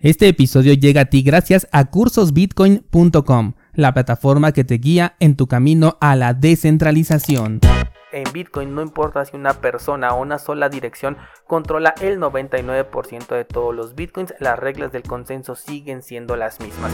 Este episodio llega a ti gracias a cursosbitcoin.com, la plataforma que te guía en tu camino a la descentralización. En Bitcoin no importa si una persona o una sola dirección controla el 99% de todos los Bitcoins, las reglas del consenso siguen siendo las mismas.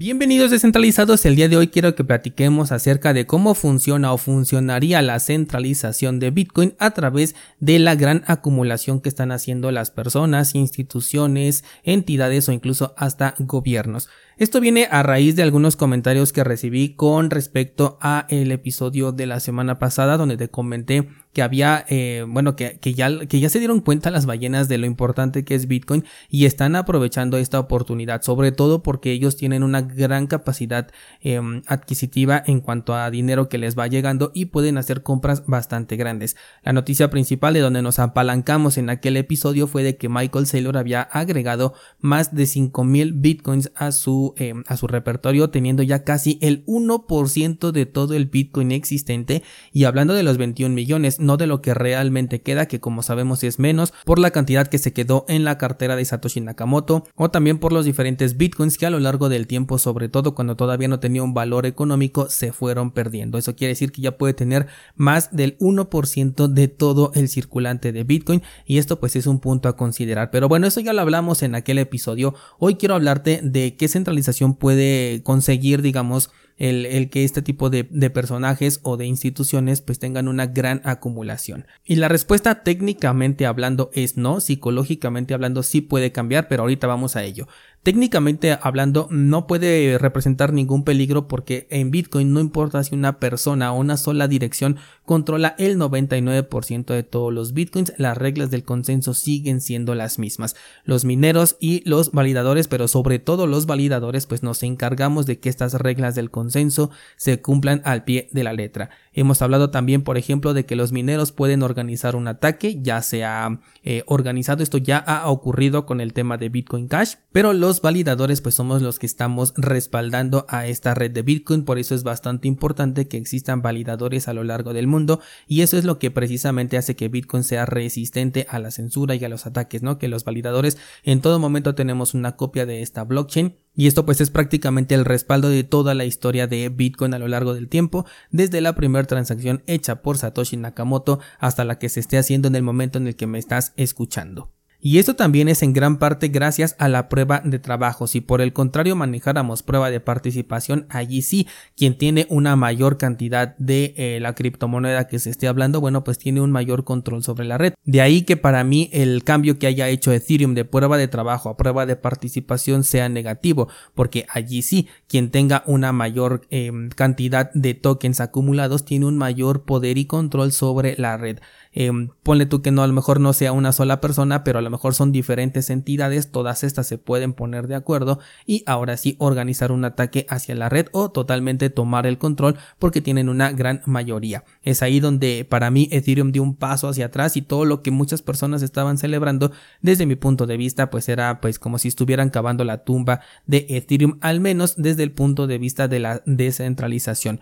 Bienvenidos descentralizados, el día de hoy quiero que platiquemos acerca de cómo funciona o funcionaría la centralización de Bitcoin a través de la gran acumulación que están haciendo las personas, instituciones, entidades o incluso hasta gobiernos. Esto viene a raíz de algunos comentarios que recibí con respecto a el episodio de la semana pasada donde te comenté que había, eh, bueno, que, que, ya, que ya se dieron cuenta las ballenas de lo importante que es Bitcoin y están aprovechando esta oportunidad, sobre todo porque ellos tienen una gran capacidad em, adquisitiva en cuanto a dinero que les va llegando y pueden hacer compras bastante grandes. La noticia principal de donde nos apalancamos en aquel episodio fue de que Michael Saylor había agregado más de 5000 Bitcoins a su eh, a su repertorio teniendo ya casi el 1% de todo el Bitcoin existente y hablando de los 21 millones, no de lo que realmente queda, que como sabemos es menos, por la cantidad que se quedó en la cartera de Satoshi Nakamoto o también por los diferentes Bitcoins que a lo largo del tiempo, sobre todo cuando todavía no tenía un valor económico, se fueron perdiendo. Eso quiere decir que ya puede tener más del 1% de todo el circulante de Bitcoin y esto pues es un punto a considerar. Pero bueno, eso ya lo hablamos en aquel episodio. Hoy quiero hablarte de qué centralización puede conseguir, digamos, el, que este tipo de, de, personajes o de instituciones pues tengan una gran acumulación. Y la respuesta técnicamente hablando es no, psicológicamente hablando sí puede cambiar, pero ahorita vamos a ello. Técnicamente hablando, no puede representar ningún peligro porque en Bitcoin no importa si una persona o una sola dirección controla el 99% de todos los Bitcoins, las reglas del consenso siguen siendo las mismas. Los mineros y los validadores, pero sobre todo los validadores, pues nos encargamos de que estas reglas del consenso se cumplan al pie de la letra. Hemos hablado también, por ejemplo, de que los mineros pueden organizar un ataque, ya se ha eh, organizado, esto ya ha ocurrido con el tema de Bitcoin Cash, pero los validadores pues somos los que estamos respaldando a esta red de Bitcoin, por eso es bastante importante que existan validadores a lo largo del mundo y eso es lo que precisamente hace que Bitcoin sea resistente a la censura y a los ataques, ¿no? Que los validadores en todo momento tenemos una copia de esta blockchain y esto pues es prácticamente el respaldo de toda la historia de Bitcoin a lo largo del tiempo, desde la primera transacción hecha por Satoshi Nakamoto hasta la que se esté haciendo en el momento en el que me estás escuchando. Y esto también es en gran parte gracias a la prueba de trabajo. Si por el contrario manejáramos prueba de participación, allí sí, quien tiene una mayor cantidad de eh, la criptomoneda que se esté hablando, bueno, pues tiene un mayor control sobre la red. De ahí que para mí el cambio que haya hecho Ethereum de prueba de trabajo a prueba de participación sea negativo, porque allí sí, quien tenga una mayor em, cantidad de tokens acumulados tiene un mayor poder y control sobre la red. Em, ponle tú que no, a lo mejor no sea una sola persona, pero a lo mejor son diferentes entidades, todas estas se pueden poner de acuerdo y ahora sí organizar un ataque hacia la red o totalmente tomar el control porque tienen una gran mayoría. Es ahí donde para mí Ethereum dio un paso hacia atrás y todo lo que muchas personas estaban celebrando desde mi punto de vista pues era pues como si estuvieran cavando la tumba de Ethereum al menos desde el punto de vista de la descentralización.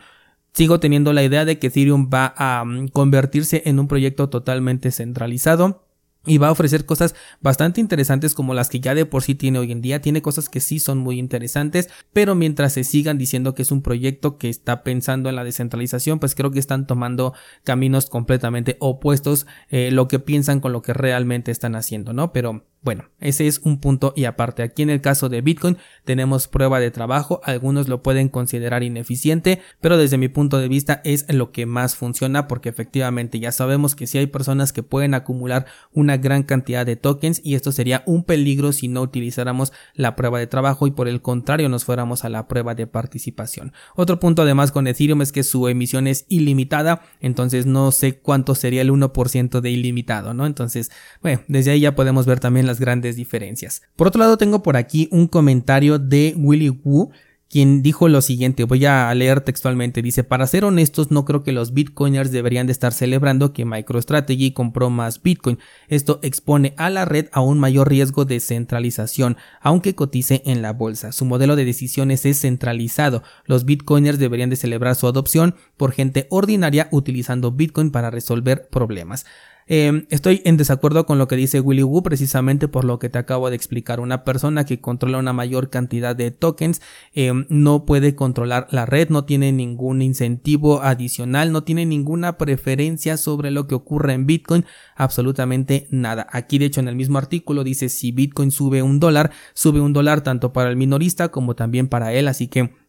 Sigo teniendo la idea de que Ethereum va a mm, convertirse en un proyecto totalmente centralizado y va a ofrecer cosas bastante interesantes como las que ya de por sí tiene hoy en día. Tiene cosas que sí son muy interesantes, pero mientras se sigan diciendo que es un proyecto que está pensando en la descentralización, pues creo que están tomando caminos completamente opuestos eh, lo que piensan con lo que realmente están haciendo, ¿no? Pero bueno, ese es un punto y aparte. Aquí en el caso de Bitcoin tenemos prueba de trabajo, algunos lo pueden considerar ineficiente, pero desde mi punto de vista es lo que más funciona porque efectivamente ya sabemos que si hay personas que pueden acumular una gran cantidad de tokens y esto sería un peligro si no utilizáramos la prueba de trabajo y por el contrario nos fuéramos a la prueba de participación. Otro punto además con Ethereum es que su emisión es ilimitada, entonces no sé cuánto sería el 1% de ilimitado, ¿no? Entonces, bueno, desde ahí ya podemos ver también las grandes diferencias. Por otro lado, tengo por aquí un comentario de Willy Wu, quien dijo lo siguiente, voy a leer textualmente, dice, para ser honestos no creo que los bitcoiners deberían de estar celebrando que MicroStrategy compró más bitcoin, esto expone a la red a un mayor riesgo de centralización, aunque cotice en la bolsa, su modelo de decisiones es centralizado, los bitcoiners deberían de celebrar su adopción por gente ordinaria utilizando bitcoin para resolver problemas. Em, estoy en desacuerdo con lo que dice Willy Wu precisamente por lo que te acabo de explicar. Una persona que controla una mayor cantidad de tokens em, no puede controlar la red, no tiene ningún incentivo adicional, no tiene ninguna preferencia sobre lo que ocurre en Bitcoin, absolutamente nada. Aquí de hecho en el mismo artículo dice si Bitcoin sube un dólar, sube un dólar tanto para el minorista como también para él, así que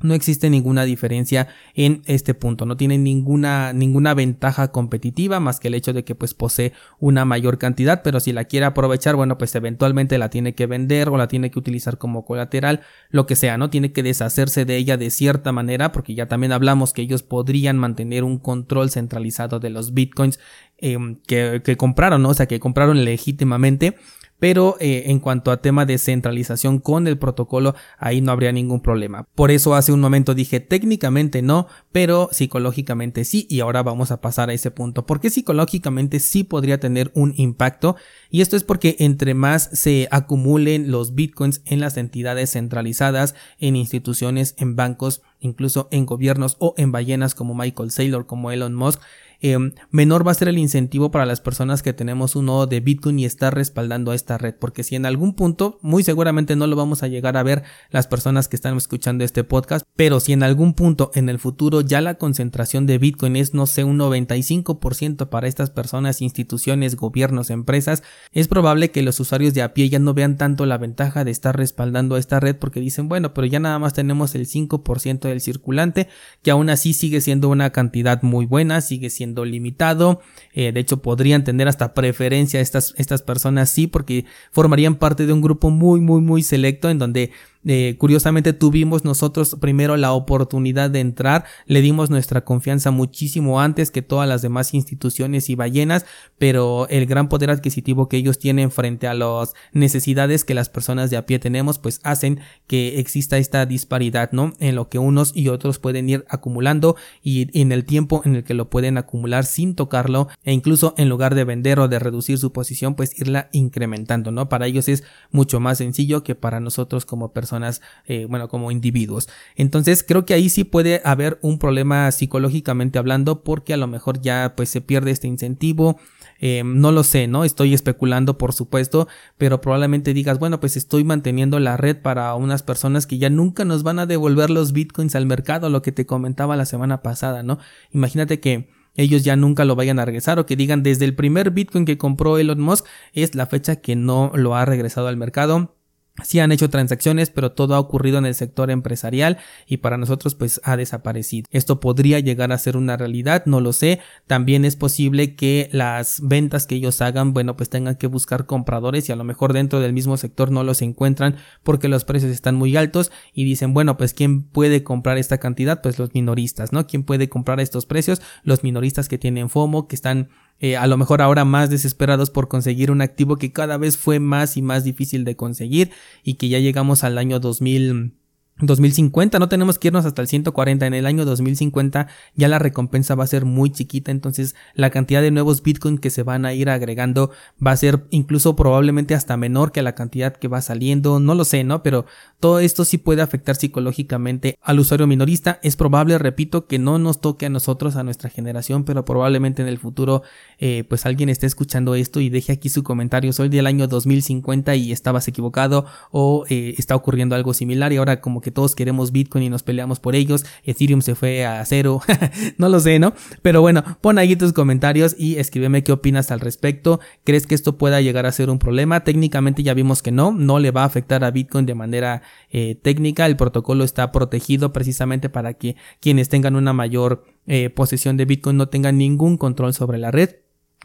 no existe ninguna diferencia en este punto, no tiene ninguna, ninguna ventaja competitiva más que el hecho de que pues posee una mayor cantidad, pero si la quiere aprovechar, bueno pues eventualmente la tiene que vender o la tiene que utilizar como colateral, lo que sea, ¿no? Tiene que deshacerse de ella de cierta manera, porque ya también hablamos que ellos podrían mantener un control centralizado de los bitcoins em, que, que compraron, ¿no? O sea, que compraron legítimamente pero eh, en cuanto a tema de centralización con el protocolo, ahí no habría ningún problema. Por eso hace un momento dije técnicamente no, pero psicológicamente sí, y ahora vamos a pasar a ese punto. Porque psicológicamente sí podría tener un impacto, y esto es porque entre más se acumulen los bitcoins en las entidades centralizadas, en instituciones, en bancos, incluso en gobiernos o en ballenas como Michael Saylor, como Elon Musk, Em, menor va a ser el incentivo para las personas que tenemos un nodo de Bitcoin y estar respaldando a esta red. Porque si en algún punto, muy seguramente no lo vamos a llegar a ver las personas que están escuchando este podcast, pero si en algún punto en el futuro ya la concentración de Bitcoin es, no sé, un 95% para estas personas, instituciones, gobiernos, empresas, es probable que los usuarios de a pie ya no vean tanto la ventaja de estar respaldando a esta red porque dicen, bueno, pero ya nada más tenemos el 5% del circulante, que aún así sigue siendo una cantidad muy buena, sigue siendo limitado. Eh, de hecho, podrían tener hasta preferencia estas, estas personas, sí, porque formarían parte de un grupo muy, muy, muy selecto en donde eh, curiosamente tuvimos nosotros primero la oportunidad de entrar, le dimos nuestra confianza muchísimo antes que todas las demás instituciones y ballenas, pero el gran poder adquisitivo que ellos tienen frente a las necesidades que las personas de a pie tenemos, pues hacen que exista esta disparidad, ¿no? En lo que unos y otros pueden ir acumulando y en el tiempo en el que lo pueden acumular sin tocarlo e incluso en lugar de vender o de reducir su posición, pues irla incrementando, ¿no? Para ellos es mucho más sencillo que para nosotros como personas personas, eh, bueno, como individuos. Entonces creo que ahí sí puede haber un problema psicológicamente hablando porque a lo mejor ya pues se pierde este incentivo. Eh, no lo sé, ¿no? Estoy especulando, por supuesto, pero probablemente digas, bueno, pues estoy manteniendo la red para unas personas que ya nunca nos van a devolver los bitcoins al mercado, lo que te comentaba la semana pasada, ¿no? Imagínate que ellos ya nunca lo vayan a regresar o que digan desde el primer bitcoin que compró Elon Musk es la fecha que no lo ha regresado al mercado Sí han hecho transacciones, pero todo ha ocurrido en el sector empresarial y para nosotros pues ha desaparecido. Esto podría llegar a ser una realidad, no lo sé. También es posible que las ventas que ellos hagan, bueno, pues tengan que buscar compradores y a lo mejor dentro del mismo sector no los encuentran porque los precios están muy altos y dicen, bueno, pues ¿quién puede comprar esta cantidad? Pues los minoristas, ¿no? ¿Quién puede comprar estos precios? Los minoristas que tienen FOMO, que están eh, a lo mejor ahora más desesperados por conseguir un activo que cada vez fue más y más difícil de conseguir y que ya llegamos al año 2000 2050, no tenemos que irnos hasta el 140, en el año 2050 ya la recompensa va a ser muy chiquita, entonces la cantidad de nuevos Bitcoin que se van a ir agregando va a ser incluso probablemente hasta menor que la cantidad que va saliendo, no lo sé, ¿no? Pero todo esto sí puede afectar psicológicamente al usuario minorista, es probable, repito, que no nos toque a nosotros, a nuestra generación, pero probablemente en el futuro eh, pues alguien esté escuchando esto y deje aquí su comentario, soy del año 2050 y estabas equivocado o eh, está ocurriendo algo similar y ahora como que todos queremos Bitcoin y nos peleamos por ellos, Ethereum se fue a cero, no lo sé, ¿no? Pero bueno, pon ahí tus comentarios y escríbeme qué opinas al respecto, ¿crees que esto pueda llegar a ser un problema? Técnicamente ya vimos que no, no le va a afectar a Bitcoin de manera eh, técnica, el protocolo está protegido precisamente para que quienes tengan una mayor eh, posesión de Bitcoin no tengan ningún control sobre la red.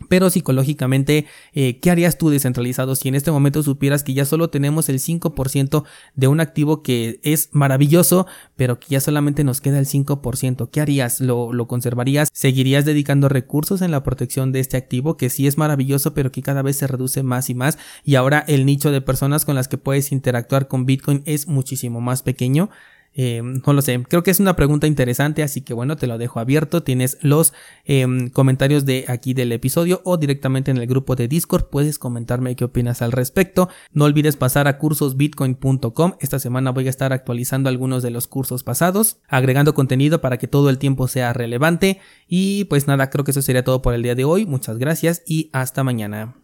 Pero psicológicamente, eh, ¿qué harías tú descentralizado si en este momento supieras que ya solo tenemos el 5% de un activo que es maravilloso, pero que ya solamente nos queda el 5%? ¿Qué harías? ¿Lo, ¿Lo conservarías? ¿Seguirías dedicando recursos en la protección de este activo que sí es maravilloso, pero que cada vez se reduce más y más? Y ahora el nicho de personas con las que puedes interactuar con Bitcoin es muchísimo más pequeño. Eh, no lo sé, creo que es una pregunta interesante, así que bueno, te lo dejo abierto. Tienes los em, comentarios de aquí del episodio o directamente en el grupo de Discord. Puedes comentarme qué opinas al respecto. No olvides pasar a cursosbitcoin.com. Esta semana voy a estar actualizando algunos de los cursos pasados, agregando contenido para que todo el tiempo sea relevante. Y pues nada, creo que eso sería todo por el día de hoy. Muchas gracias y hasta mañana.